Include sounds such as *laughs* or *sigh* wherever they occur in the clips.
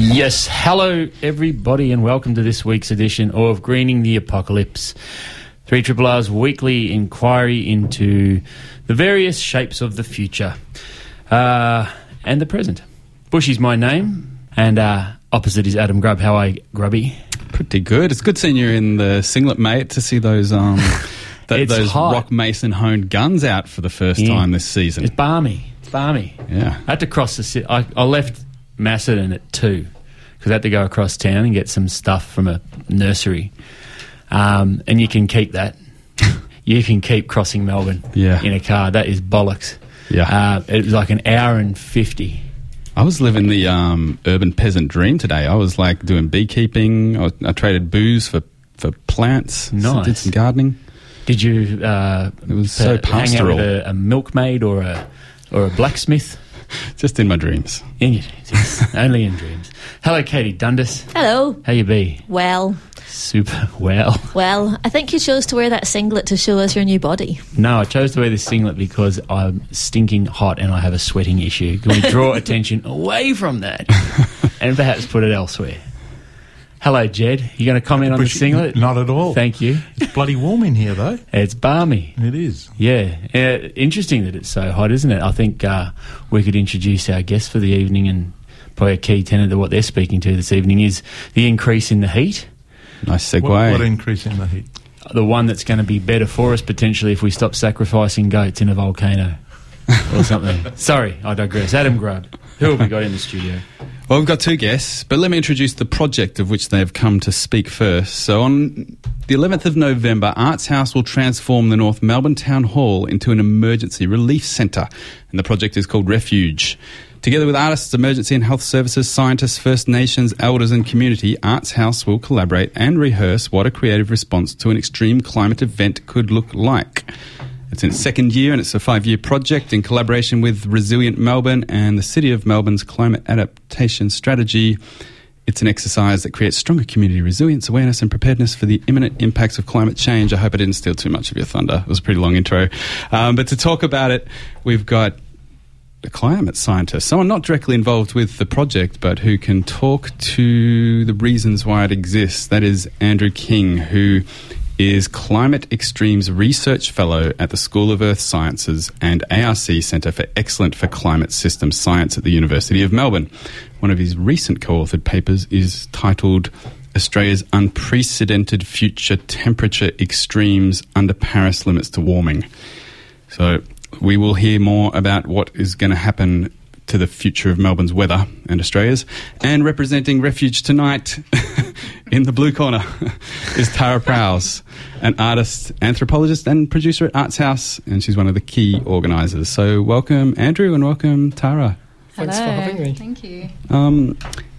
Yes, hello everybody, and welcome to this week's edition of Greening the Apocalypse. 3 Triple R's weekly inquiry into the various shapes of the future uh, and the present. Bushy's my name, and uh, opposite is Adam Grubb. How are you, Grubby? Pretty good. It's good seeing you in the singlet, mate, to see those um, *laughs* th- those hot. Rock Mason honed guns out for the first Yeah. time this season. It's balmy. It's balmy. Yeah. I had to cross the city. I, I left Macedon at two because I had to go across town and get some stuff from a nursery. Um, and you can keep that. *laughs* you can keep crossing Melbourne Yeah. in a car. That is bollocks. Yeah. Uh, it was like an hour and 50. I was living the um, urban peasant dream today. I was like doing beekeeping. I, was, I traded booze for, for plants. Nice. Did some gardening. Did you uh, It was so hang out pastoral. with a, a milkmaid or a, or a blacksmith? *laughs* Just in my dreams. In your dreams, yes. *laughs* Only in dreams. Hello, Katie Dundas. Hello. How you be? Well, Super well. well, I think you chose to wear that singlet to show us your new body. No, I chose to wear this singlet because I'm stinking hot and I have a sweating issue. Can we draw *laughs* attention away from that and perhaps put it elsewhere? Hello, Jed. You going to comment on the Bushy- singlet? Not at all. Thank you. It's bloody warm in here, though. It's balmy. It is. Yeah. Uh, interesting that it's so hot, isn't it? I think uh, we could introduce our guest for the evening and probably a key tenet of what they're speaking to this evening is the increase in the heat. Nice segue. What, what increase in the heat? the one that's going to be better for us potentially if we stop sacrificing goats in a volcano or something. *laughs* Sorry, I digress. Adam Grubb, who have we got in the studio? *laughs* Well, we've got two guests, but let me introduce the project of which they've come to speak first. So, on the 11th of November, Arts House will transform the North Melbourne Town Hall into an emergency relief centre, and the project is called Refuge. Together with artists, emergency and health services, scientists, First Nations, elders, and community, Arts House will collaborate and rehearse what a creative response to an extreme climate event could look like. It's in its second year and it's a five year project in collaboration with Resilient Melbourne and the City of Melbourne's Climate Adaptation Strategy. It's an exercise that creates stronger community resilience, awareness, and preparedness for the imminent impacts of climate change. I hope I didn't steal too much of your thunder. It was a pretty long intro. Um, but to talk about it, we've got a climate scientist, someone not directly involved with the project, but who can talk to the reasons why it exists. That is Andrew King, who is Climate Extremes Research Fellow at the School of Earth Sciences and ARC Centre for Excellent for Climate System Science at the University of Melbourne. One of his recent co authored papers is titled Australia's Unprecedented Future Temperature Extremes Under Paris Limits to Warming. So we will hear more about what is going to happen to the future of Melbourne's weather and Australia's. And representing Refuge tonight *laughs* in the blue corner *laughs* is Tara Prowse, an artist, anthropologist, and producer at Arts House, and she's one of the key organisers. So welcome, Andrew, and welcome, Tara. Thanks for having me. Thank you. Um,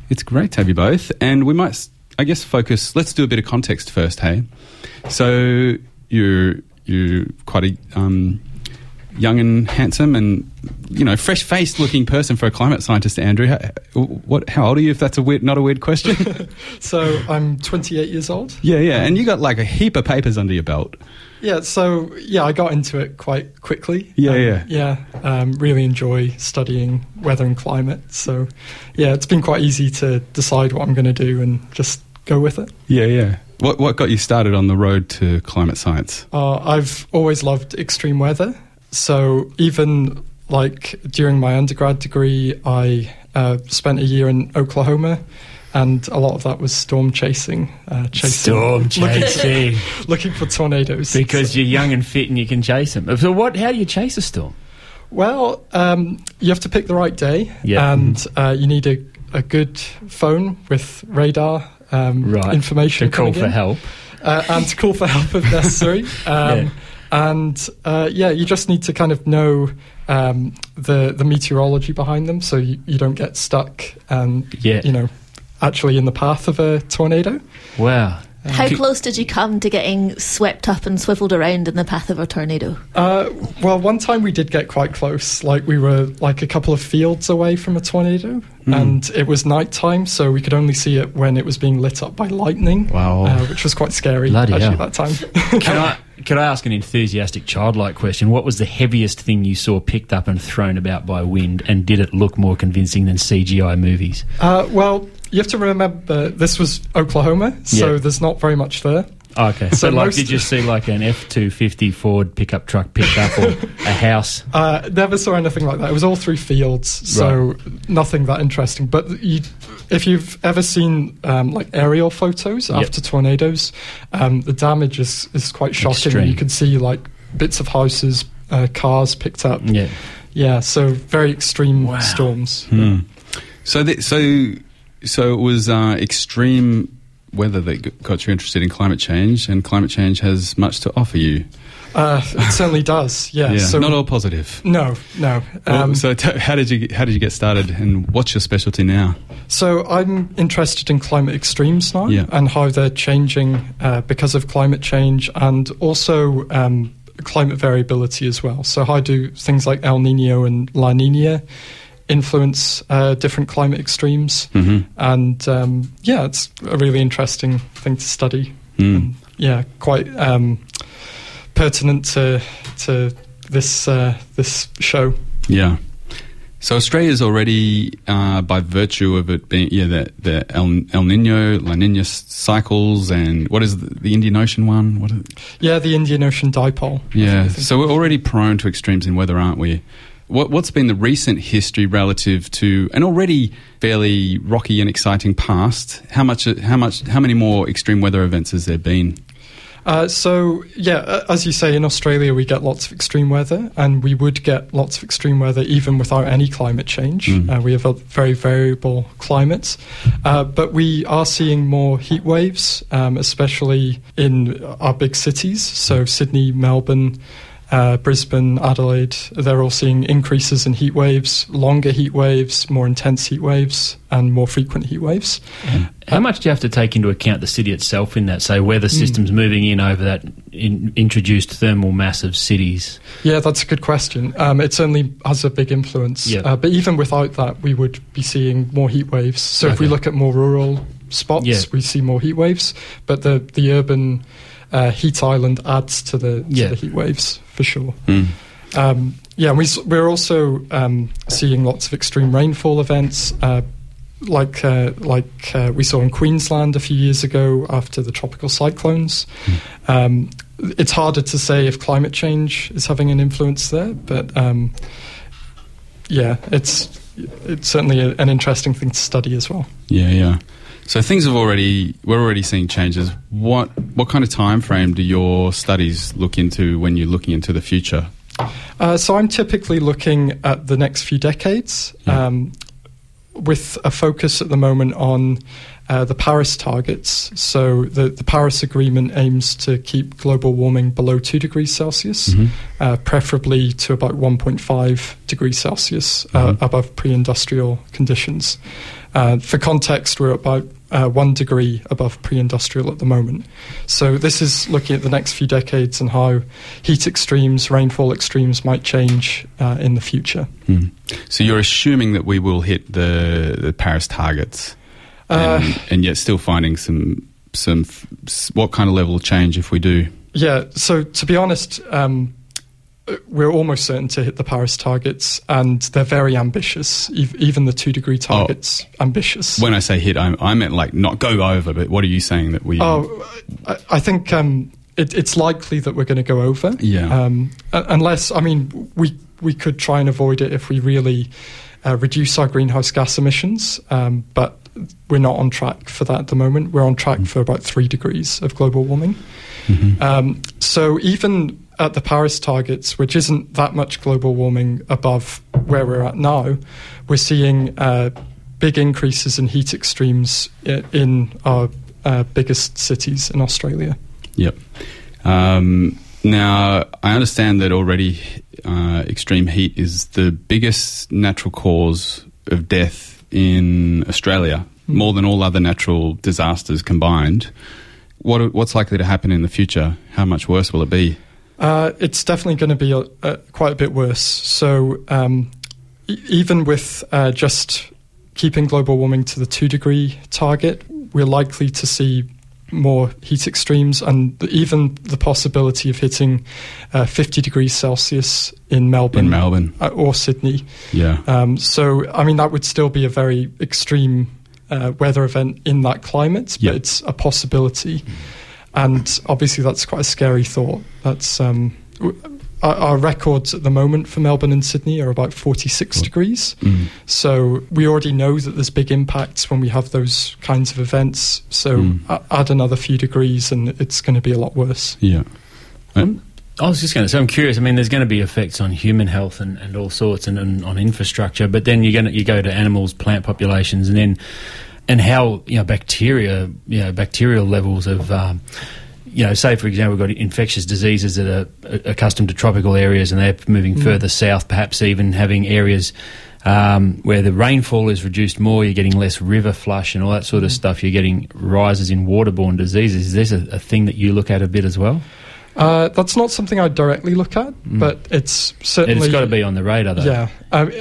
it's great to have you both, and we might, I guess, focus. Let's do a bit of context first, hey. So you're you're quite a um, young and handsome, and you know, fresh faced looking person for a climate scientist, Andrew. How, what? How old are you? If that's a weird, not a weird question. *laughs* So I'm 28 years old. yeah, yeah, and you got like a heap of papers under your belt. Yeah, so yeah, I got into it quite quickly. Yeah, Um, yeah. Yeah, um, really enjoy studying weather and climate. So yeah, it's been quite easy to decide what I'm going to do and just go with it. Yeah, yeah. What what got you started on the road to climate science? Uh, I've always loved extreme weather. So even like during my undergrad degree, I uh, spent a year in Oklahoma and a lot of that was storm chasing, uh, chasing Storm *laughs* looking for- chasing. *laughs* looking for tornadoes. Because you're young and fit and you can chase them. So what? How do you chase a storm? Well, um, you have to pick the right day, Yeah. and uh, you need a, a good phone with radar um, Right. information To call coming for in. help. uh, and to call for help if necessary. *laughs* Um, Yeah. And uh, yeah, you just need to kind of know um, the the meteorology behind them, so you, you don't get stuck and Yeah. you know actually in the path of a tornado. Wow. How Could- close did you come to getting swept up and swiveled around in the path of a tornado? Uh, well, one time we did get quite close. Like we were like a couple of fields away from a tornado, Hmm. and it was night time, so we could only see it when it was being lit up by lightning. Wow. uh, which was quite scary Bloody actually hell. at that time. *laughs* Can I could I ask an enthusiastic childlike question? What was the heaviest thing you saw picked up and thrown about by wind, and did it look more convincing than CGI movies? Uh, well, you have to remember this was Oklahoma, so Yeah. there's not very much there. Okay, So so like, most- did you see like an F two fifty Ford pickup truck picked up or a house? *laughs* Uh, never saw anything like that. It was all through fields, so nothing that interesting. But you, if you've ever seen um, like aerial photos Yep. after tornadoes, um, the damage is, is quite shocking. Extreme. You can see like bits of houses, uh, cars picked up. Yeah. Yeah, so very extreme storms. Hmm. So, th- so, so it was uh, extreme weather that got you interested in climate change, and climate change has much to offer you. Uh, it certainly does. Yeah. so not all positive. No, no. Well, Um, so, t- how did you get- how did you get started, and what's your specialty now? So I'm interested in climate extremes now Yeah. and how they're changing uh, because of climate change and also um, climate variability as well. So how do things like El Nino and La Nina influence uh, different climate extremes? Mhm. And um, yeah, it's a really interesting thing to study. Mm. And, yeah, quite um, pertinent to to this uh, this show. Yeah. So Australia's already, uh, by virtue of it being, yeah, the, the El, El Nino, La Nina cycles, and what is the, the Indian Ocean one? What? Is, Yeah, the Indian Ocean dipole. yeah. So we're already prone to extremes in weather, aren't we? What, what's been the recent history relative to an already fairly rocky and exciting past? How much? How much? How many more extreme weather events has there been? Uh, so yeah, as you say, in Australia we get lots of extreme weather, and we would get lots of extreme weather even without any climate change. Mm. Uh, we have a very variable climate, uh, but we are seeing more heat waves, um, especially in our big cities. So Sydney, Melbourne. Uh, Brisbane, Adelaide, they're all seeing increases in heat waves, longer heat waves, more intense heat waves, and more frequent heat waves. How much do you have to take into account the city itself in that? Say, weather systems moving in over that in, introduced thermal mass of cities. Yeah, that's a good question. Um, it certainly has a big influence. Yeah. Uh, but even without that, we would be seeing more heat waves. So if we look at more rural spots, Yeah. we see more heat waves. But the, the urban uh, heat island adds to the, to Yeah. the heat waves for sure. Mm. Um, yeah, and we, we're also um, seeing lots of extreme rainfall events. Uh, like uh, like uh, we saw in Queensland a few years ago after the tropical cyclones. Um, it's harder to say if climate change is having an influence there, but um, yeah, it's it's certainly a, an interesting thing to study as well. Yeah, yeah. So things have already we're already seeing changes. What what kind of time frame do your studies look into when you're looking into the future? Uh, so I'm typically looking at the next few decades, um, with a focus at the moment on uh, the Paris targets. So the, the Paris Agreement aims to keep global warming below two degrees Celsius, Mhm. uh, preferably to about 1.5 degrees Celsius uh, Mhm. above pre-industrial conditions. Uh, for context, we're about uh, one degree above pre-industrial at the moment. So this is looking at the next few decades and how heat extremes, rainfall extremes might change uh, in the future. Hmm. So you're assuming that we will hit the, the Paris targets, Uh, and, and yet still finding some some what kind of level of change if we do? Yeah, so to be honest, um, uh, we're almost certain to hit the Paris targets, and they're very ambitious. Ev- even the two degree targets, ambitious. When I say hit, I, I meant like not go over. But what are you saying that we? Oh, I, I think um, it, it's likely that we're going to go over. Yeah. Um, unless, I mean, we we could try and avoid it if we really uh, reduce our greenhouse gas emissions. Um, but we're not on track for that at the moment. We're on track for about three degrees of global warming. Um, so even at the Paris targets, which isn't that much global warming above where we're at now, we're seeing uh, big increases in heat extremes in our uh, biggest cities in Australia. Yep. Um, now, I understand that already uh, extreme heat is the biggest natural cause of death in Australia, more than all other natural disasters combined. What, what's likely to happen in the future? How much worse will it be? Uh, it's definitely going to be a, a, quite a bit worse. So um, e- even with uh, just keeping global warming to the two degree target, we're likely to see more heat extremes and even the possibility of hitting uh, 50 degrees Celsius in Melbourne, In Melbourne. uh, or Sydney. Yeah. Um, so, I mean, that would still be a very extreme uh, weather event in that climate, but it's a possibility. And obviously, that's quite a scary thought. That's um, our, our records at the moment for Melbourne and Sydney are about 46 degrees. Mm. So we already know that there's big impacts when we have those kinds of events. So Mm. add another few degrees, and it's going to be a lot worse. Yeah. Um, I was just going to say, I'm curious. I mean, there's going to be effects on human health and, and all sorts, and, and on infrastructure. But then you're going to you go to animals, plant populations, and then and how you know bacteria, you know, bacterial levels of. Um, you know, say for example, we've got infectious diseases that are accustomed to tropical areas, and they're moving Mm. further south, perhaps even having areas um, where the rainfall is reduced more. You're getting less river flush and all that sort of stuff. You're getting rises in waterborne diseases. Is this a, a thing that you look at a bit as well? Uh, that's not something I directly look at, but it's certainly. It's got to be on the radar, though. Yeah, um,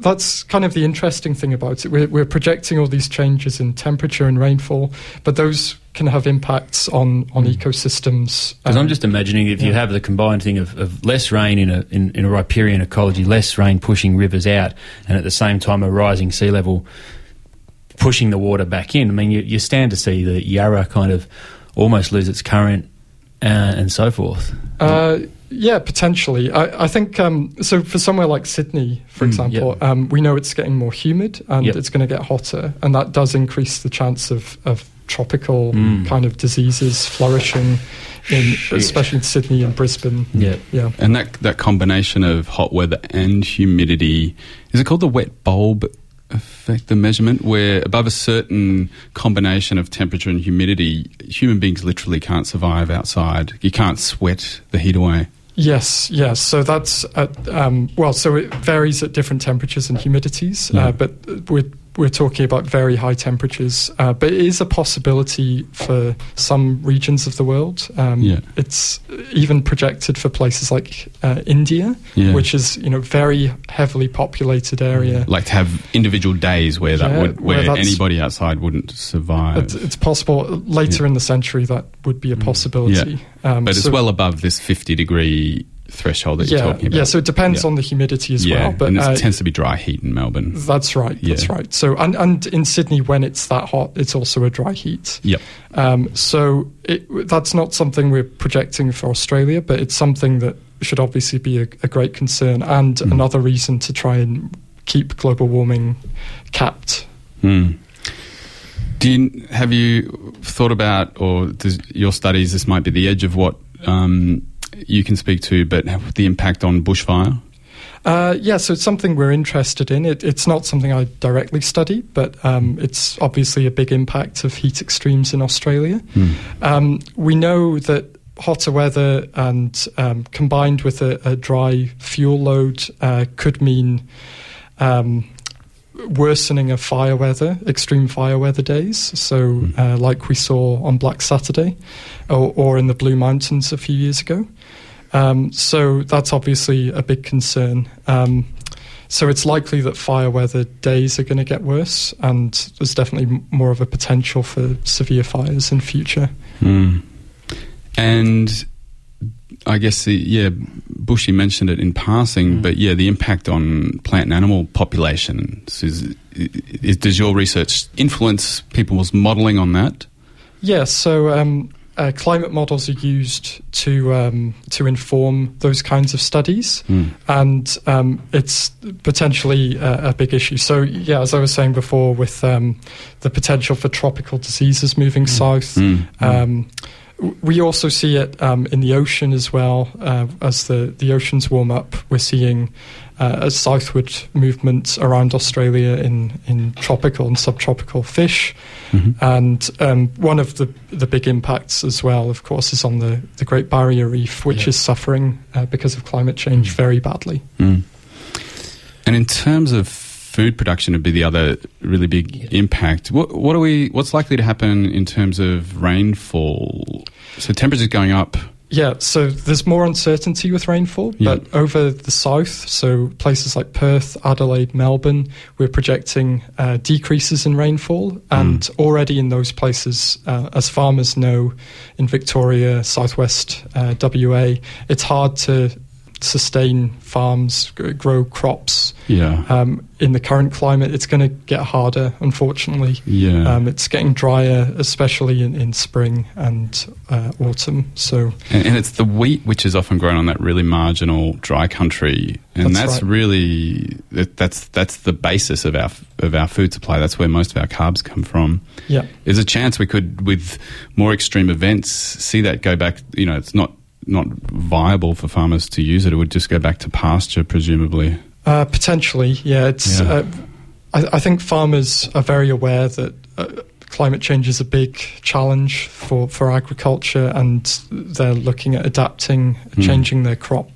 that's kind of the interesting thing about it. We're, we're projecting all these changes in temperature and rainfall, but those can have impacts on on ecosystems. Because um, I'm just imagining if you have the combined thing of, of less rain in a in, in a riparian ecology, less rain pushing rivers out, and at the same time a rising sea level pushing the water back in. I mean, you, you stand to see the Yarra kind of almost lose its current uh, and so forth. Uh, yeah, potentially. I, I think um, so. For somewhere like Sydney, for Mm, example, yep. um, we know it's getting more humid and Yep. it's going to get hotter, and that does increase the chance of, of tropical Mm. kind of diseases flourishing, in especially in Sydney and Brisbane. Yeah. Yeah. And that that combination of hot weather and humidity is it called the wet bulb effect, the measurement where above a certain combination of temperature and humidity, human beings literally can't survive outside. You can't sweat the heat away. Yes, yes. So that's at, um, well. So it varies at different temperatures and humidities, Yeah. uh, but we're we're talking about very high temperatures. Uh, but it is a possibility for some regions of the world. Um, Yeah. It's even projected for places like uh, India, Yeah. which is you know very heavily populated area. Like to have individual days where that Yeah, would where where anybody outside wouldn't survive. It's, it's possible later in the century that would be a possibility. Um, but it's so- well above this 50 degree threshold that you're talking about. yeah. So it depends Yeah. on the humidity as yeah, well. But and it uh, tends to be dry heat in Melbourne. That's right. That's right. So, and, and in Sydney, when it's that hot, it's also a dry heat. Yep. Um, so it, that's not something we're projecting for Australia, but it's something that should obviously be a, a great concern and Mm. another reason to try and keep global warming capped. Hmm. Do you have you thought about, or does your studies? This might be the edge of what um, you can speak to, but the impact on bushfire. Uh, yeah, so it's something we're interested in. It, it's not something I directly study, but um, it's obviously a big impact of heat extremes in Australia. Um, we know that hotter weather and um, combined with a, a dry fuel load uh, could mean um, worsening of fire weather, extreme fire weather days. So, uh, like we saw on Black Saturday or, or in the Blue Mountains a few years ago. Um, so that's obviously a big concern. Um, so it's likely that fire weather days are going to get worse, and there's definitely more of a potential for severe fires in future. Hmm. And I guess the, yeah, Bushy mentioned it in passing, but yeah, the impact on plant and animal populations is, is does your research influence people's modelling on that? Yes, so um, uh, climate models are used to um, to inform those kinds of studies, Mm. and um, it's potentially a, a big issue. So, yeah, as I was saying before, with um, the potential for tropical diseases moving south, Mm. We also see it um, in the ocean as well. Uh, as the, the oceans warm up, we're seeing uh, a southward movement around Australia in, in tropical and subtropical fish. And um, one of the, the big impacts as well, of course, is on the, the Great Barrier Reef, which Yeah. is suffering uh, because of climate change very badly. Mm. And in terms of food production, would be the other really big impact. What, what are we? What's likely to happen in terms of rainfall? So temperatures going up. Yeah, so there's more uncertainty with rainfall, Yeah. but over the south, so places like Perth, Adelaide, Melbourne, we're projecting uh, decreases in rainfall. And already in those places, uh, as farmers know, in Victoria, southwest uh, WA, it's hard to sustain farms, grow crops. Yeah. Um, in the current climate, it's going to get harder, unfortunately. Yeah. Um, it's getting drier, especially in, in spring and uh, autumn. So, And, and it's the wheat which is often grown on that really marginal dry country, and That's that's, right. really that, that's that's the basis of our of our food supply. That's where most of our carbs come from. Yeah. there's a chance we could, with more extreme events, see that go back. You know, it's not not viable for farmers to use it. It would just go back to pasture, presumably. Uh, potentially, yeah. It's. Yeah. Uh, I, I think farmers are very aware that uh, climate change is a big challenge for, for agriculture, and they're looking at adapting, Hmm. changing their crop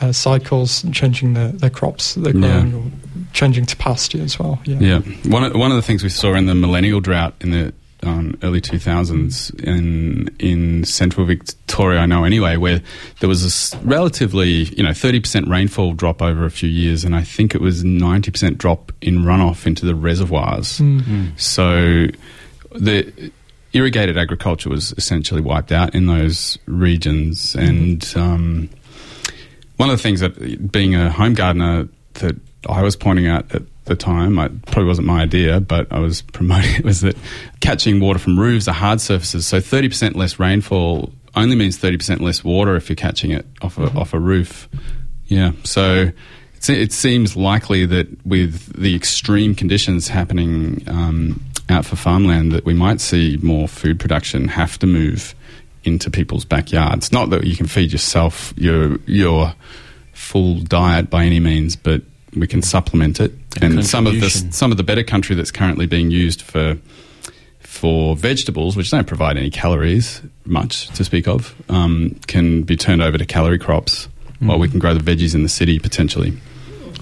uh, cycles, and changing their, their crops that they're Yeah. growing, or changing to pasture as well. Yeah. Yeah, one of, one of the things we saw in the millennial drought in the um, early 2000s in in central Victoria, I know anyway, where there was a relatively you know 30% rainfall drop over a few years, and I think it was 90% drop in runoff into the reservoirs. Mm. So the irrigated agriculture was essentially wiped out in those regions, and um, one of the things that being a home gardener that I was pointing out at the time, It probably wasn't my idea, but I was promoting *laughs* it, was that catching water from roofs are hard surfaces. So 30% less rainfall only means 30% less water if you're catching it off a, off a roof. Yeah. So it seems likely that with the extreme conditions happening um, out for farmland, that we might see more food production have to move into people's backyards. Not that you can feed yourself your your full diet by any means, but we can supplement it. A And some of the some of the better country that's currently being used for for vegetables, which don't provide any calories much to speak of, um, can be turned over to calorie crops, while we can grow the veggies in the city potentially.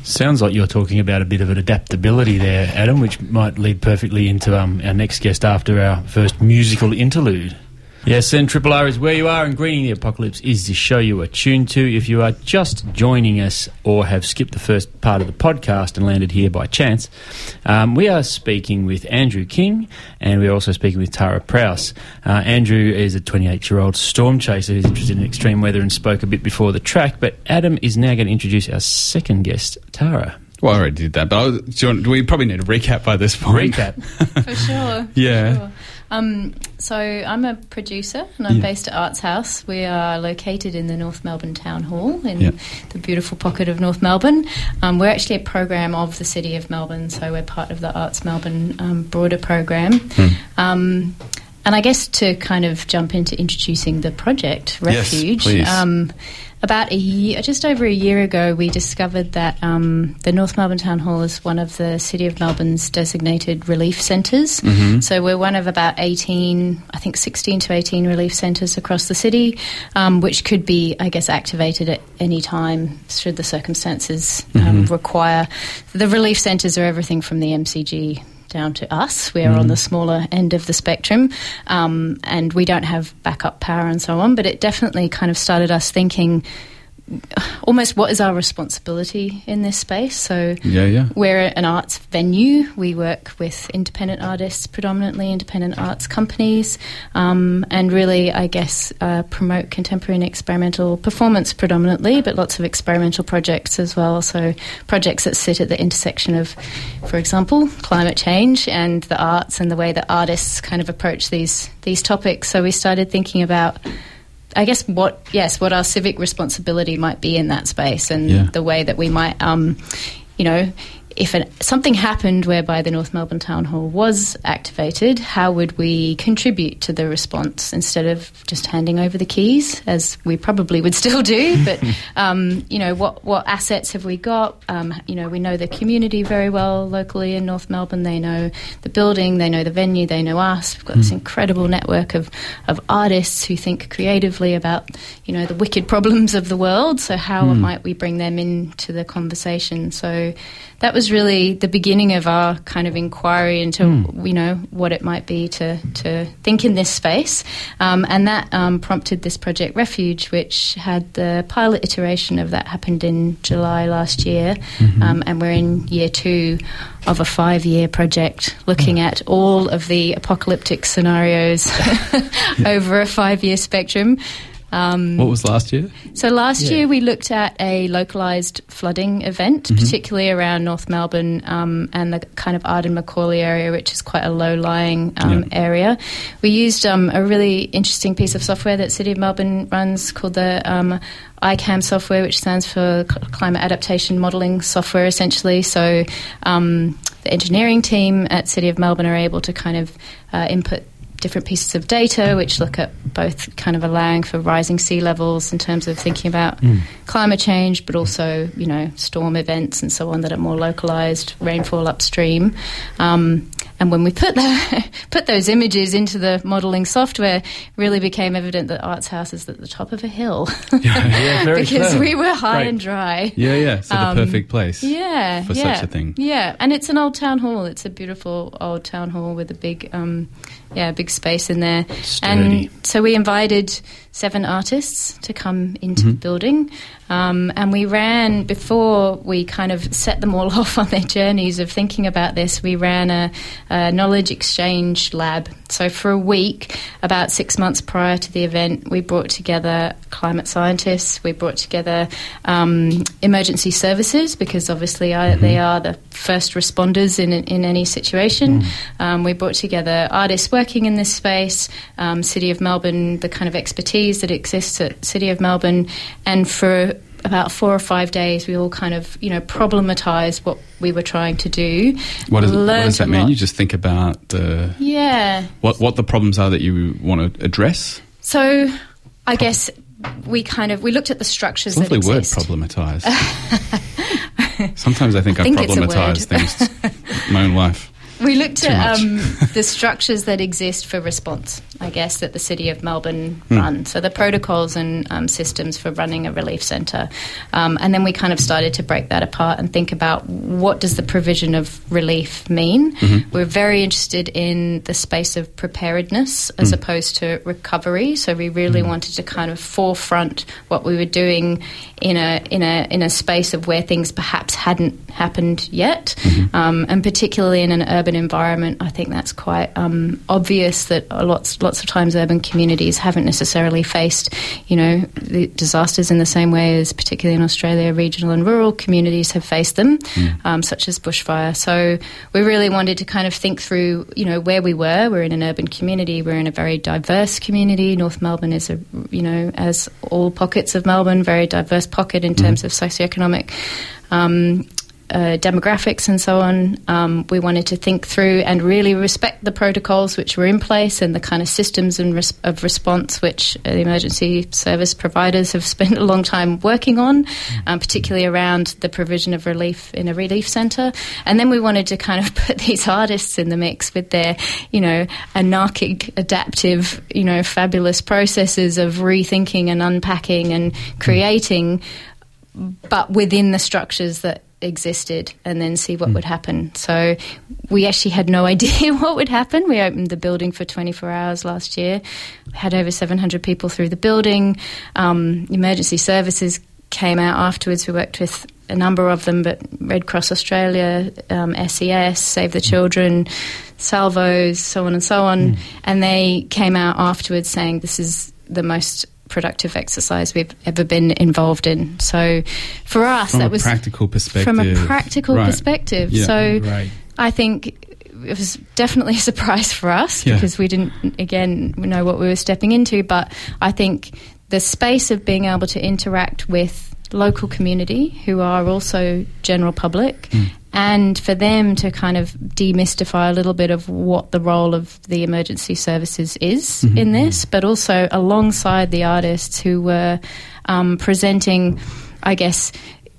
Sounds like you're talking about a bit of an adaptability there, Adam, which might lead perfectly into um, our next guest after our first musical interlude. Yes, and Triple R is where you are, and Greening the Apocalypse is the show you are tuned to. If you are just joining us or have skipped the first part of the podcast and landed here by chance, um, we are speaking with Andrew King, and we're also speaking with Tara Prowse. Uh, Andrew is a 28 year old storm chaser who's interested in extreme weather and spoke a bit before the track, but Adam is now going to introduce our second guest, Tara. Well, I already did that, but I was, do, you want, do we probably need a recap by this point? Recap. *laughs* For sure. Yeah. Sure. Um, so I'm a producer and I'm Yeah. based at Arts House. We are located in the North Melbourne Town Hall in Yeah. the beautiful pocket of North Melbourne. Um, we're actually a program of the City of Melbourne, so we're part of the Arts Melbourne um, broader program. Um, and I guess to kind of jump into introducing the project, Yes, Refuge. please. About a year, just over a year ago, we discovered that um, the North Melbourne Town Hall is one of the City of Melbourne's designated relief centres. Mhm. So we're one of about 18, I think 16 to 18 relief centres across the city, um, which could be, I guess, activated at any time should the circumstances um, Mhm. require. The relief centres are everything from the MCG down to us. We are on the smaller end of the spectrum, um, and we don't have backup power and so on. But it definitely kind of started us thinking almost what is our responsibility in this space. So Yeah, yeah. we're an arts venue. We work with independent artists, predominantly independent arts companies, um, and really, I guess, uh, promote contemporary and experimental performance predominantly, but lots of experimental projects as well. So projects that sit at the intersection of, for example, climate change and the arts and the way that artists kind of approach these these topics. So we started thinking about. I guess what yes, what our civic responsibility might be in that space, and Yeah. the way that we might, um, you know, if an, something happened whereby the North Melbourne Town Hall was activated, how would we contribute to the response instead of just handing over the keys, as we probably would still do? *laughs* But um, you know, what what assets have we got? Um, you know, we know the community very well locally in North Melbourne. They know the building, they know the venue, they know us. We've got this incredible network of of artists who think creatively about you know the wicked problems of the world. So how Mm. might we bring them into the conversation? So that was really the beginning of our kind of inquiry into Mm. you know what it might be to to think in this space, um, and that um, prompted this project Refuge, which had the pilot iteration of that happened in July last year, Mhm. um, and we're in year two of a five year project looking at all of the apocalyptic scenarios *laughs* *laughs* over a five year spectrum. Um, What was last year? so last Yeah. year we looked at a localised flooding event, Mhm. particularly around North Melbourne um, and the kind of Arden Macaulay area, which is quite a low-lying um, area. We used um, a really interesting piece of software that City of Melbourne runs called the um, ICAM software, which stands for Climate Adaptation Modelling Software, essentially. So um, the engineering team at City of Melbourne are able to kind of uh, input different pieces of data which look at both kind of allowing for rising sea levels in terms of thinking about Mm. climate change but also you know storm events and so on that are more localized rainfall upstream um, and when we put the, *laughs* put those images into the modeling software it really became evident that arts house is at the top of a hill *laughs* yeah, very *laughs* because clever. we were high Right. and dry Yeah, yeah. So Um, the perfect place. yeah, for yeah, such a thing. Yeah, and it's an old town hall. It's a beautiful old town hall with a big, um, yeah, big space in there. Sturdy. And so we invited seven artists to come into the Mhm. building, um, and we ran before we kind of set them all *laughs* off on their journeys of thinking about this. We ran a, a knowledge exchange lab. So for a week, about six months prior to the event, we brought together climate scientists. We brought together um, emergency services because obviously I, they are the first responders in in any situation. Um, we brought together artists working in this space, um, City of Melbourne, the kind of expertise that exists at City of Melbourne, and for about four or five days, we all kind of, you know, problematized what we were trying to do. What does, what does that mean? You just think about the Yeah. what what the problems are that you want to address. So, I guess we kind of we looked at the structures lovely that word, problematize. *laughs* Sometimes I think I, think problematize things in my own life. We looked at um, *laughs* the structures that exist for response, I guess, that the City of Melbourne Hmm. run. So the protocols and um, systems for running a relief centre. Um, and then we kind of started to break that apart and think about what does the provision of relief mean. Mhm. We're very interested in the space of preparedness as Mm. opposed to recovery. So we really wanted to kind of forefront what we were doing in a in a in a space of where things perhaps hadn't happened yet, um, and particularly in an urban environment. I think that's quite um, obvious that lots lots of times urban communities haven't necessarily faced, you know, the disasters in the same way as particularly in Australia, regional and rural communities have faced them, um, such as bushfire. So we really wanted to kind of think through, you know, where we were. We're in an urban community. We're in a very diverse community. North Melbourne is a, you know, as all pockets of Melbourne, very diverse pocket in terms of socioeconomic. Um, uh, demographics and so on. Um, we wanted to think through and really respect the protocols which were in place and the kind of systems and res- of response which uh, the emergency service providers have *laughs* spent a long time working on, um, particularly around the provision of relief in a relief centre. And then we wanted to kind of *laughs* put these artists in the mix with their, you know, anarchic, adaptive, you know, fabulous processes of rethinking and unpacking and creating but within the structures that existed and then see what would happen. So we actually had no *laughs* idea what would happen. We opened the building for 24 hours last year. We had over 700 people through the building. Um, emergency services came out afterwards. We worked with a number of them, but Red Cross Australia, um, SES, Save the Children, Salvos, so on and so on. And they came out afterwards saying this is the most productive exercise we've ever been involved in. So for us, From that was practical perspective. from a practical Right. perspective. Yeah. So Right. I think it was definitely a surprise for us Yeah. because we didn't, again, know what we were stepping into. But I think the space of being able to interact with local community who are also general public hmm. And for them to kind of demystify a little bit of what the role of the emergency services is Mhm. in this, but also alongside the artists who were um, presenting, I guess,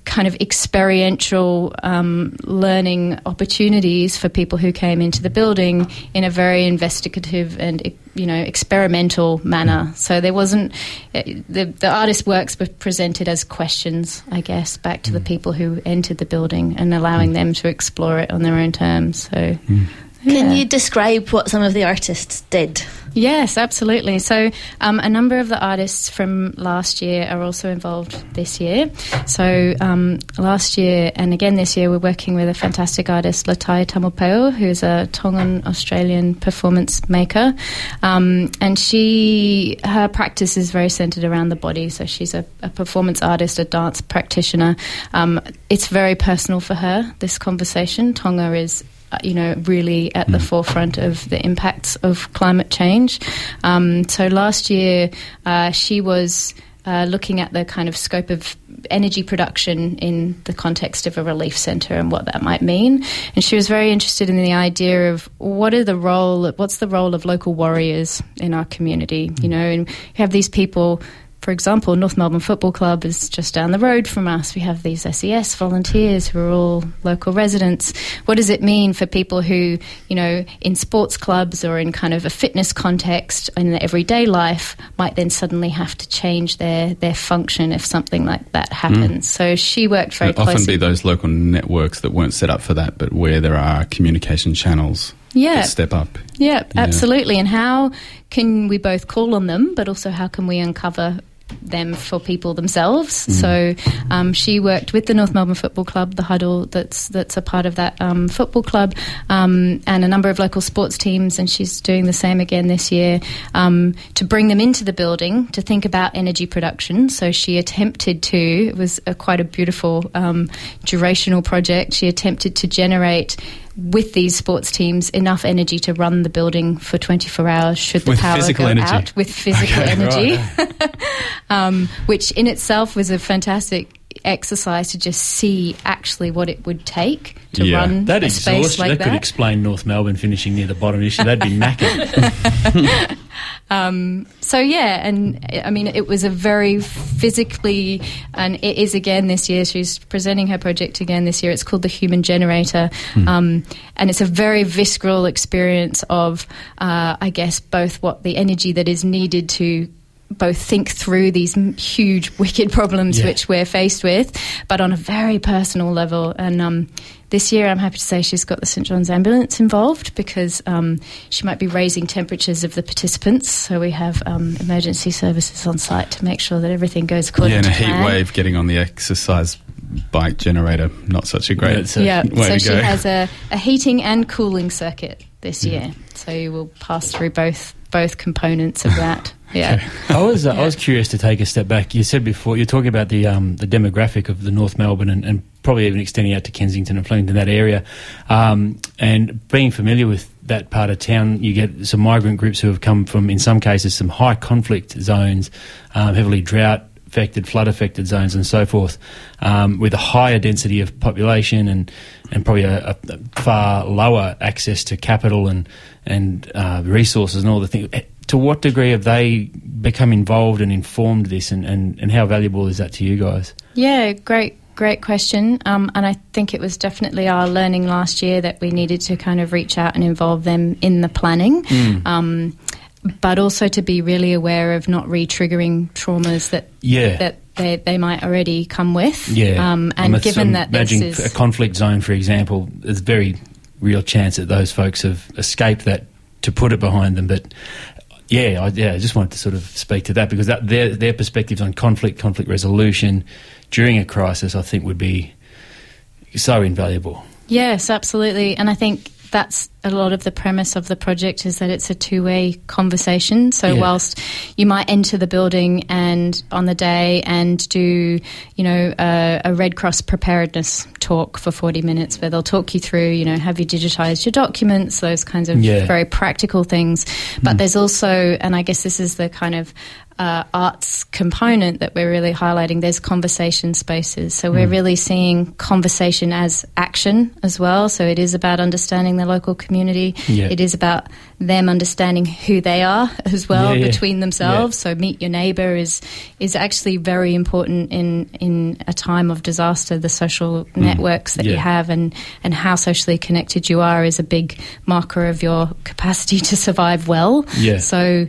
kind of experiential um, learning opportunities for people who came into the building in a very investigative and you know experimental manner. So there wasn't the the artist works were presented as questions, I guess, back to the mm. people who entered the building and allowing mm. them to explore it on their own terms. So. Mm. Can you describe what some of the artists did? Yes, absolutely. So, um, a number of the artists from last year are also involved this year. So, um, last year and again this year, we're working with a fantastic artist, Latai Taumoepeau, who's a Tongan Australian performance maker. Um, and she, her practice is very centered around the body. So, she's a, a performance artist, a dance practitioner. Um, it's very personal for her, this conversation. Tonga is you know, really at the forefront of the impacts of climate change. Um, so last year, uh, she was. Uh, looking at the kind of scope of energy production in the context of a relief centre and what that might mean, and she was very interested in the idea of what are the role, what's the role of local warriors in our community, you know, and you have these people for example, North Melbourne Football Club is just down the road from us. We have these SES volunteers who are all local residents. What does it mean for people who, you know, in sports clubs or in kind of a fitness context in their everyday life might then suddenly have to change their, their function if something like that mm. happens? So she worked very It'll often be those local networks that weren't set up for that, but where there are communication channels Yeah. step up. Yeah, Yeah. absolutely. And how can we both call on them, but also how can we uncover them for people themselves? Mm. So um, she worked with the North Melbourne Football Club, the huddle that's that's a part of that um, football club, um, and a number of local sports teams, and she's doing the same again this year um, to bring them into the building to think about energy production. So she attempted to. It was a, quite a beautiful um, durational project. She attempted to generate with these sports teams enough energy to run the building for 24 hours should the With power go energy. out with physical Okay, energy right. *laughs* um, which in itself was a fantastic exercise to just see actually what it would take to run that a exhaustion. space like that, that. could explain North Melbourne finishing near the bottom issue. That'd be knackered. *laughs* Um, so yeah, and I mean, it was a very physically, and it is again this year. She's presenting her project again this year. It's called the Human Generator, um, and it's a very visceral experience of, uh, I guess, both what the energy that is needed to both think through these huge *laughs* wicked problems Yeah. which we're faced with, but on a very personal level. And um, this year, I'm happy to say she's got the St John's ambulance involved because um, she might be raising temperatures of the participants. So we have um, emergency services on site to make sure that everything goes according yeah, and to a heat plan. wave getting on the exercise bike generator, not such a great yeah, way so to she go. has a, a heating and cooling circuit this year. So you will pass through both both components of that. *laughs* Yeah. I was uh, I was curious to take a step back. You said before you're talking about the um, the demographic of the North Melbourne and, and probably even extending out to Kensington and Flemington that area, um, and being familiar with that part of town, you get some migrant groups who have come from, in some cases, some high conflict zones, um, heavily drought affected, flood affected zones, and so forth, um, with a higher density of population and and probably a, a far lower access to capital and and uh, resources and all the things. To what degree have they become involved and informed this, and, and, and how valuable is that to you guys? Yeah, great, great question. Um, and I think it was definitely our learning last year that we needed to kind of reach out and involve them in the planning. Mm. Um, but also to be really aware of not re-triggering traumas that Yeah. that they, they might already come with. Yeah, Um, I'm and a- given I'm that this is a conflict zone, for example, there's very real chance that those folks have escaped that to put it behind them. But yeah, I, yeah, I just wanted to sort of speak to that because that, their their perspectives on conflict, conflict resolution during a crisis, I think, would be so invaluable. Yes, absolutely. And I think that's a lot of the premise of the project is that it's a two way conversation. So, Yeah. whilst you might enter the building and on the day and do, you know, a, a Red Cross preparedness talk for 40 minutes where they'll talk you through, you know, have you digitized your documents, those kinds of Yeah. very practical things. But there's also, and I guess this is the kind of uh, arts component that we're really highlighting. There's conversation spaces. So we're Mm. really seeing conversation as action as well. So it is about understanding the local community. Yeah. It is about them understanding who they are as well yeah. between themselves. So meet your neighbour is is actually very important in in a time of disaster. The social Mm. networks that you have and and how socially connected you are is a big marker of your capacity to survive well. Yeah. So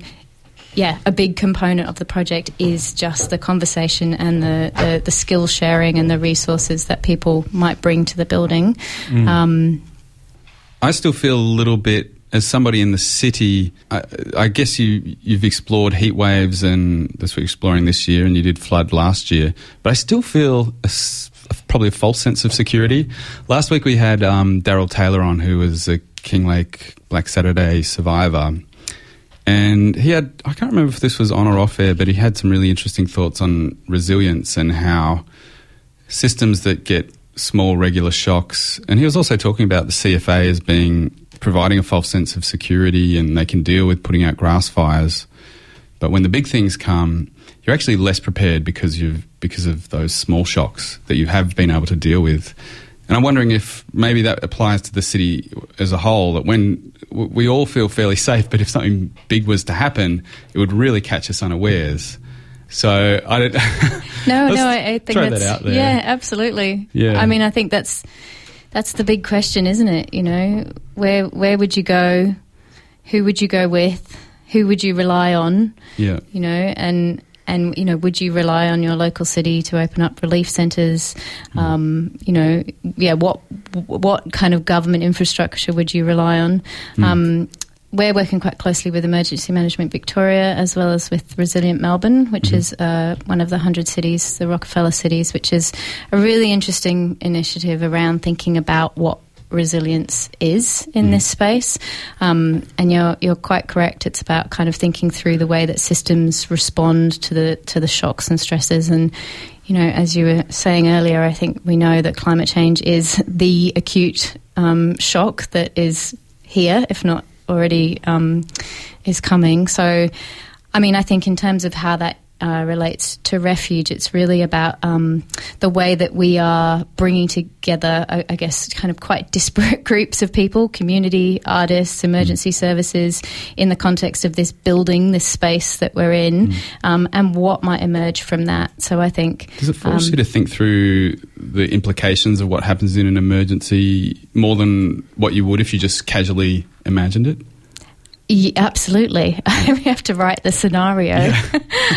yeah, a big component of the project is just the conversation and the, the, the skill sharing and the resources that people might bring to the building. Mm. Um, I still feel a little bit as somebody in the city. I, I guess you you've explored heat waves, and that's what you're exploring this year, and you did flood last year. But I still feel a probably a false sense of security. Last week we had um, Daryl Taylor on, who was a Kinglake Black Saturday survivor. And he had, I can't remember if this was on or off air, but he had some really interesting thoughts on resilience and how systems that get small regular shocks. And he was also talking about the CFA as being providing a false sense of security and they can deal with putting out grass fires. But when the big things come, you're actually less prepared because you've because of those small shocks that you have been able to deal with. And I'm wondering if maybe that applies to the city as a whole. That when we all feel fairly *laughs* safe, but if something big was to happen, it would really catch us unawares. So I don't. *laughs* no, no, I, I think that that's out yeah, absolutely. Yeah. I mean, I think that's that's the big question, isn't it? You know, where where would you go? Who would you go with? Who would you rely on? Yeah. you know, and and you know, would you rely on your local city to open up relief centres? Um, you know, yeah, what what kind of government infrastructure would you rely on? Mm. Um, we're working quite closely with Emergency Management Victoria as well as with Resilient Melbourne, which is uh, one of the 100 cities, the Rockefeller cities, which is a really interesting initiative around thinking about what resilience is in this space. Um, and you're you're quite correct. It's about kind of thinking through the way that systems respond to the to the shocks and stresses. And you know, as you were saying earlier, I think we know that climate change is *laughs* the acute um, shock that is here, if not already um, is coming. So, I mean, I think in terms of how that uh, relates to refuge, it's really about um, the way that we are bringing together, I, I guess, kind of quite disparate *laughs* groups of people community, artists, emergency services in the context of this building, this space that we're in, um, and what might emerge from that. So I think. Does it force um, you to think through the implications of what happens in an emergency more than what you would if you just casually imagined it? Yeah, absolutely. *laughs* we have to write the scenario. *laughs*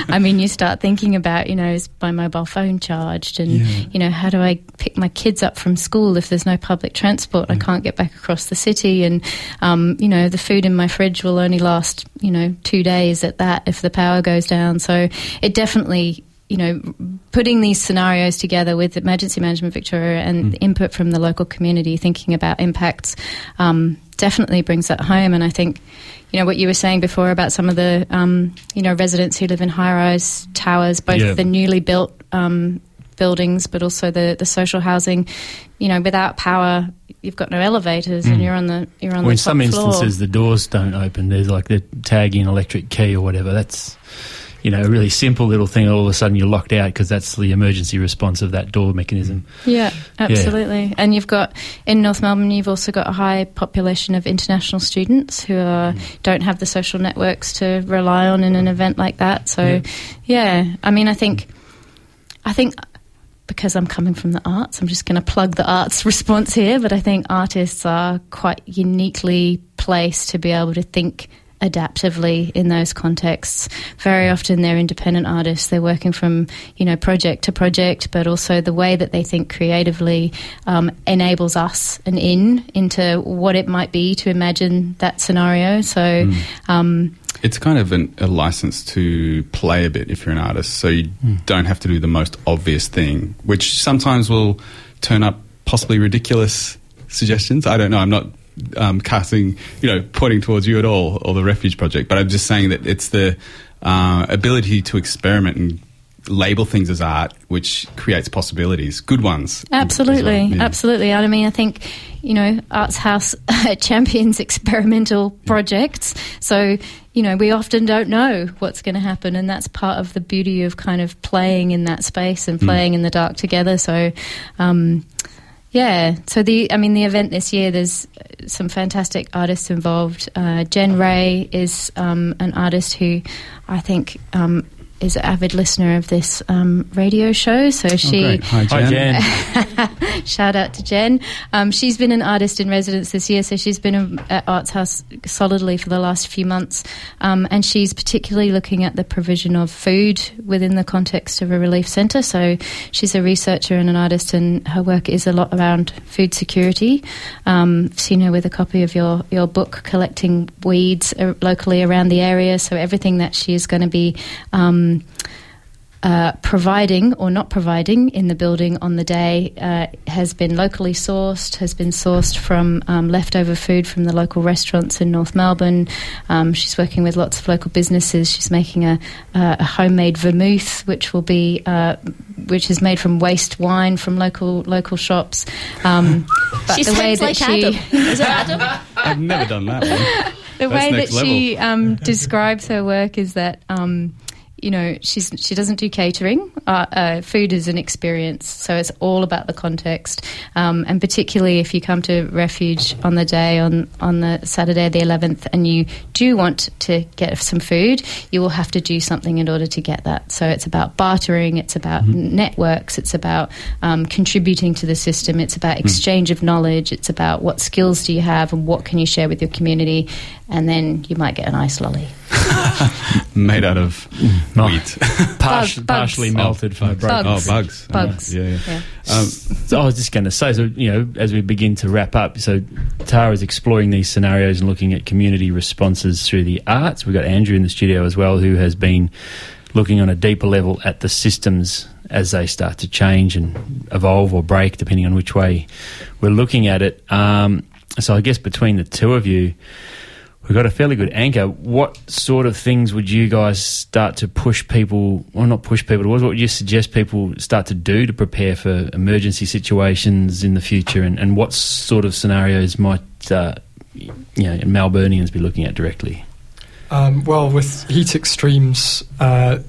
I mean, you start thinking about, you know, is my mobile phone charged? And, Yeah. you know, how do I pick my kids up from school if there's no public transport? I can't get back across the city. And, um, you know, the food in my fridge will only last, you know, two days at that if the power goes down. So it definitely you know, putting these scenarios together with Emergency Management Victoria and the input from the local community, thinking about impacts, um, definitely brings that home. And I think, you know, what you were saying before about some of the, um, you know, residents who live in high-rise towers, both Yeah. the newly built um, buildings, but also the the social housing. You know, without power, you've got no elevators, and Mm. you're on the you're on Or the in some floor. instances, the doors don't open. There's like the tag in electric key or whatever. That's you know a really simple little thing. All of a sudden, you're locked out because that's the emergency response of that door mechanism. Mm. Yeah, absolutely. And you've got in North Melbourne, you've also got a high population of international students who are, mm. don't have the social networks to rely on in an event like that. So, yeah, I mean, I think, I think. Because I'm coming from the arts, I'm just going to plug the arts *laughs* response here. But I think artists are quite uniquely placed to be able to think adaptively in those contexts. Very often they're independent artists. They're working from you know project to project, but also the way that they think creatively um, enables us an in into what it might be to imagine that scenario. So. Um, It's kind of an, a license to play a bit if you're an artist, so you don't have to do the most obvious thing, which sometimes will turn up possibly ridiculous suggestions. I don't know. I'm not um, casting, you know, pointing towards you at all or the Refuge Project, but I'm just saying that it's the uh, ability to experiment and label things as art, which creates possibilities, good ones. Absolutely, well, yeah. absolutely. I mean, I think you know, Arts House *laughs* champions experimental projects. So you know, we often don't know what's going to happen, and that's part of the beauty of kind of playing in that space and Mm. playing in the dark together. So. Um, yeah, so the I mean the event this year. There's some fantastic artists involved. Uh, Jen Rae is um, an artist who I think um, is an avid listener of this um, radio show. So she, great. Hi, Jen. Hi, *laughs* shout out to Jen. Um, she's been an artist in residence this year, so she's been at Arts House solidly for the last few months, um, and she's particularly looking at the provision of food within the context of a relief centre. So she's a researcher and an artist, and her work is a lot around food security. Um, I've seen her with a copy of your your book, collecting weeds uh, locally around the area. So everything that she is going to be um, uh, providing or not providing in the building on the day uh, has been locally sourced, has been sourced from um, leftover food from the local restaurants in North Melbourne. Um, she's working with lots of local businesses. She's making a, uh, a homemade vermouth, which will be uh, which is made from waste wine from local local shops. Um, *laughs* but She the way that like she Adam. Is it Adam? *laughs* I've never done that one. *laughs* the That's way that next she um, describes her work is that um, you know she's she doesn't do catering. Uh, uh, food is an experience, so it's all about the context. Um, and particularly if you come to Refuge on the day on on the Saturday the eleventh, and you do want to get some food, you will have to do something in order to get that. So it's about bartering, it's about networks, it's about um, contributing to the system, it's about exchange of knowledge, it's about what skills do you have and what can you share with your community, and then you might get an ice lolly. *laughs* Made out of wheat. *laughs* Partial- bugs. partially melted from a Bugs. Oh, bugs. Bugs. Yeah, yeah. Yeah. Um, So I was just going to say, so you know, as we begin to wrap up, so Tara is exploring these scenarios and looking at community responses through the arts. We've got Andrew in the studio as well, who has been looking on a deeper level at the systems as they start to change and evolve or break, depending on which way we're looking at it. Um, so I guess between the two of you, we've got a fairly good anchor. What sort of things would you guys start to push people, well, not push people towards, what would you suggest people start to do to prepare for emergency situations in the future? And, and what sort of scenarios might, uh, you know, Melburnians be looking at directly? Um, well, with heat extremes, uh,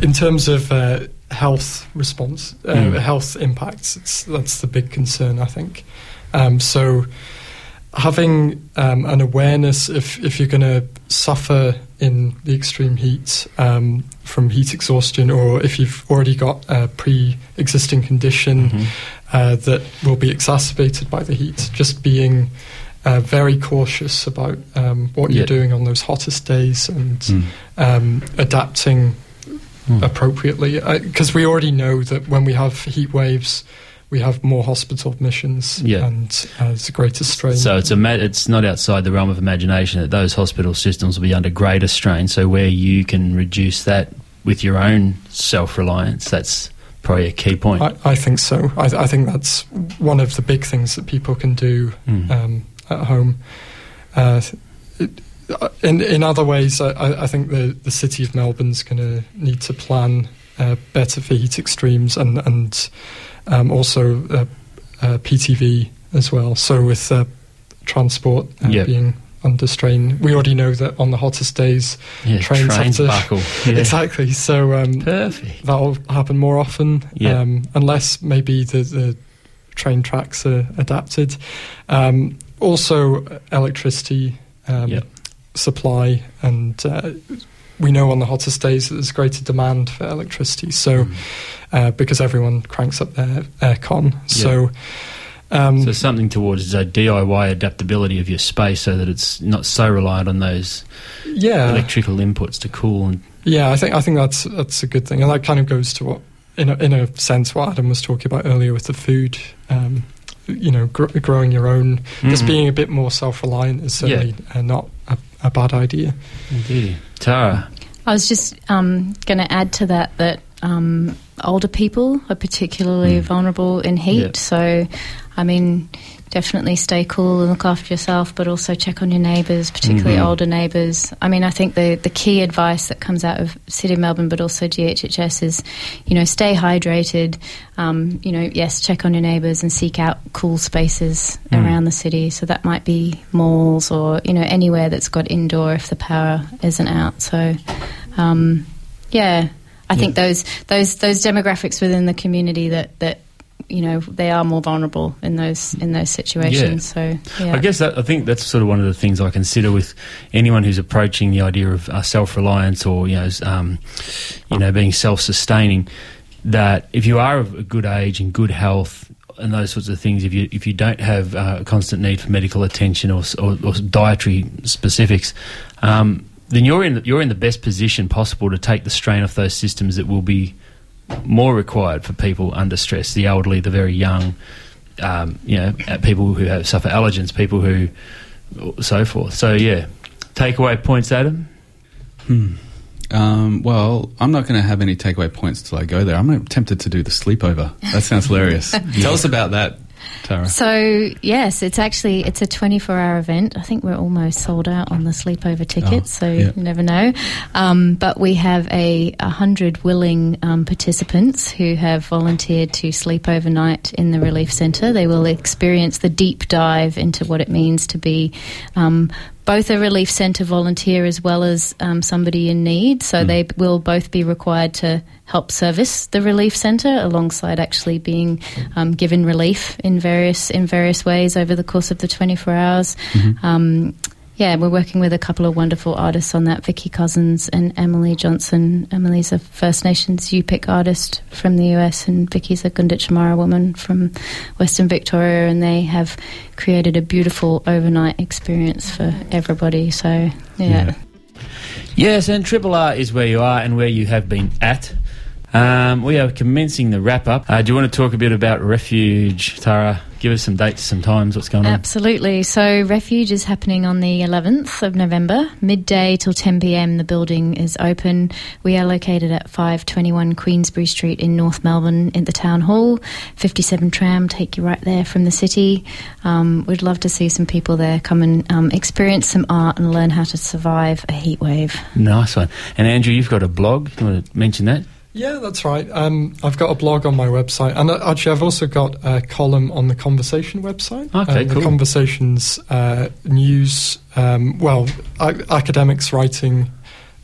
in terms of uh, health response, uh, Mm. health impacts, it's, that's the big concern, I think. Um, so, having um, an awareness if, if you're going to suffer in the extreme heat um, from heat exhaustion, or if you've already got a pre existing condition Mm-hmm. uh, that will be exacerbated by the heat, just being uh, very cautious about um, what Yeah. you're doing on those hottest days and Mm. um, adapting Mm. appropriately. Because we already know that when we have heat waves, we have more hospital admissions Yeah. and uh, it's a greater strain. So it's a ma- it's not outside the realm of imagination that those hospital systems will be under greater strain. So where you can reduce that with your own self reliance, that's probably a key point. I, I think so. I, I think that's one of the big things that people can do Mm. um, at home. Uh, it, uh, in in other ways, I- I, I think the the city of Melbourne's going to need to plan uh, better for heat extremes and and um, also uh, uh, PTV as well. So with uh, transport uh, Yep. being under strain, we already know that on the hottest days, Yeah, trains, trains have to. *laughs* Yeah. exactly. So um, Perfect. that'll happen more often, Yeah. um, unless maybe the, the train tracks are adapted. Um, also, electricity um, Yep. supply, and uh, we know on the hottest days that there's greater demand for electricity. So, Mm. uh, because everyone cranks up their aircon, so. Um, so something towards a DIY adaptability of your space, so that it's not so reliant on those yeah, electrical inputs to cool. And Yeah, I think I think that's that's a good thing, and that kind of goes to what, in a, in a sense, what Adam was talking about earlier with the food. Um, you know, gr- growing your own, just Mhm. being a bit more self-reliant is certainly uh, not a, a bad idea. indeed, Tara. I was just um, going to add to that that um, older people are particularly vulnerable in heat. Yeah. So, I mean, definitely stay cool and look after yourself, but also check on your neighbours, particularly Mhm. older neighbours. I mean, I think the, the key advice that comes out of City of Melbourne, but also DHHS is, you know, stay hydrated. Um, you know, yes, check on your neighbours and seek out cool spaces Mm. around the city. So that might be malls or, you know, anywhere that's got indoor if the power isn't out. So, um, yeah, I think those those those demographics within the community that that you know they are more vulnerable in those in those situations. So yeah. I guess that, I think that's sort of one of the things I consider with anyone who's approaching the idea of uh, self-reliance or you know, um, you know, being self-sustaining. That if you are of a good age and good health and those sorts of things, if you if you don't have uh, a constant need for medical attention or, or, or dietary specifics, um, then you're in the, you're in the best position possible to take the strain off those systems that will be more required for people under stress, the elderly, the very young, um, you know, uh, people who have suffer allergens, people who so forth. So yeah, takeaway points, Adam. Hmm. Um, well, I'm not going to have any takeaway points till I go there. I'm tempted to do the sleepover. That sounds hilarious. *laughs* Tell us about that, Tara. So yes, it's actually it's a 24 hour event. I think we're almost sold out on the sleepover tickets, so yeah. you never know. Um, but we have a, a hundred willing um, participants who have volunteered to sleep overnight in the relief centre. They will experience the deep dive into what it means to be. Um, both a relief centre volunteer as well as um, somebody in need, so they will both be required to help service the relief centre alongside actually being um, given relief in various in various ways over the course of the 24 hours. Um, yeah, we're working with a couple of wonderful artists on that, Vicki Couzens and Emily Johnson. Emily's a First Nations Yup'ik artist from the US, and Vicki's a Gunditjmara woman from Western Victoria, and they have created a beautiful overnight experience for everybody. So, yeah. Yes, and Triple R is where you are and where you have been at. Um, we are commencing the wrap up. Uh, do you want to talk a bit about Refuge, Tara? Give us some dates, some times, what's going on? Absolutely. So, Refuge is happening on the 11th of November, midday till 10 pm. The building is open. We are located at 521 Queensberry Street in North Melbourne in the town hall. 57 tram take you right there from the city. Um, we'd love to see some people there come and um, experience some art and learn how to survive a heat wave. Nice one. And Andrew, you've got a blog. You want to mention that? Yeah, that's right. Um, I've got a blog on my website, and uh, actually, I've also got a column on the Conversation website. Okay, Um, cool. The Conversations uh, news, um, well, academics writing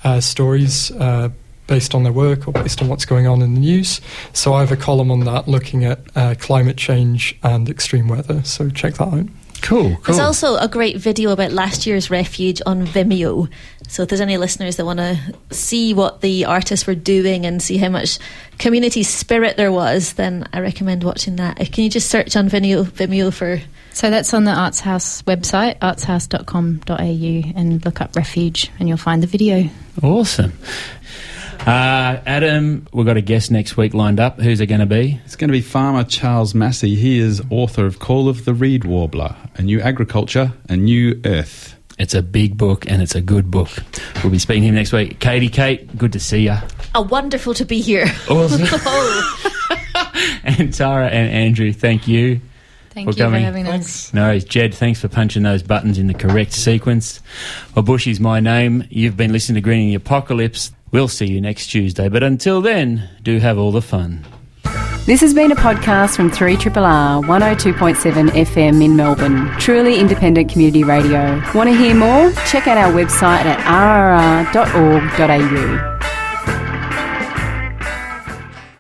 uh, stories uh, based on their work or based on what's going on in the news. So I have a column on that looking at uh, climate change and extreme weather. So check that out. Cool, There's also a great video about last year's refuge on Vimeo. So if there's any listeners that want to see what the artists were doing and see how much community spirit there was, then I recommend watching that. Uh, Can you just search on Vimeo, Vimeo for So, that's on the Arts House website, artshouse.com.au, and look up Refuge, and you'll find the video. Awesome. Uh, Adam, we've got a guest next week lined up. Who's it going to be? It's going to be farmer Charles Massy. He is author of Call of the Reed Warbler, A New Agriculture, A New Earth. It's a big book and it's a good book. We'll be speaking to him next week. Katie, Kate, good to see you. a wonderful to be here. Awesome. *laughs* Oh. *laughs* *laughs* and Tara and Andrew, thank you. Thank for you coming. for having us. No worries. Jed, thanks for punching those buttons in the correct sequence. Well, Bush is my name. You've been listening to Greening the Apocalypse. We'll see you next Tuesday. But until then, do have all the fun. This has been a podcast from 3RRR 102.7 FM in Melbourne. Truly independent community radio. Want to hear more? Check out our website at rrr.org.au.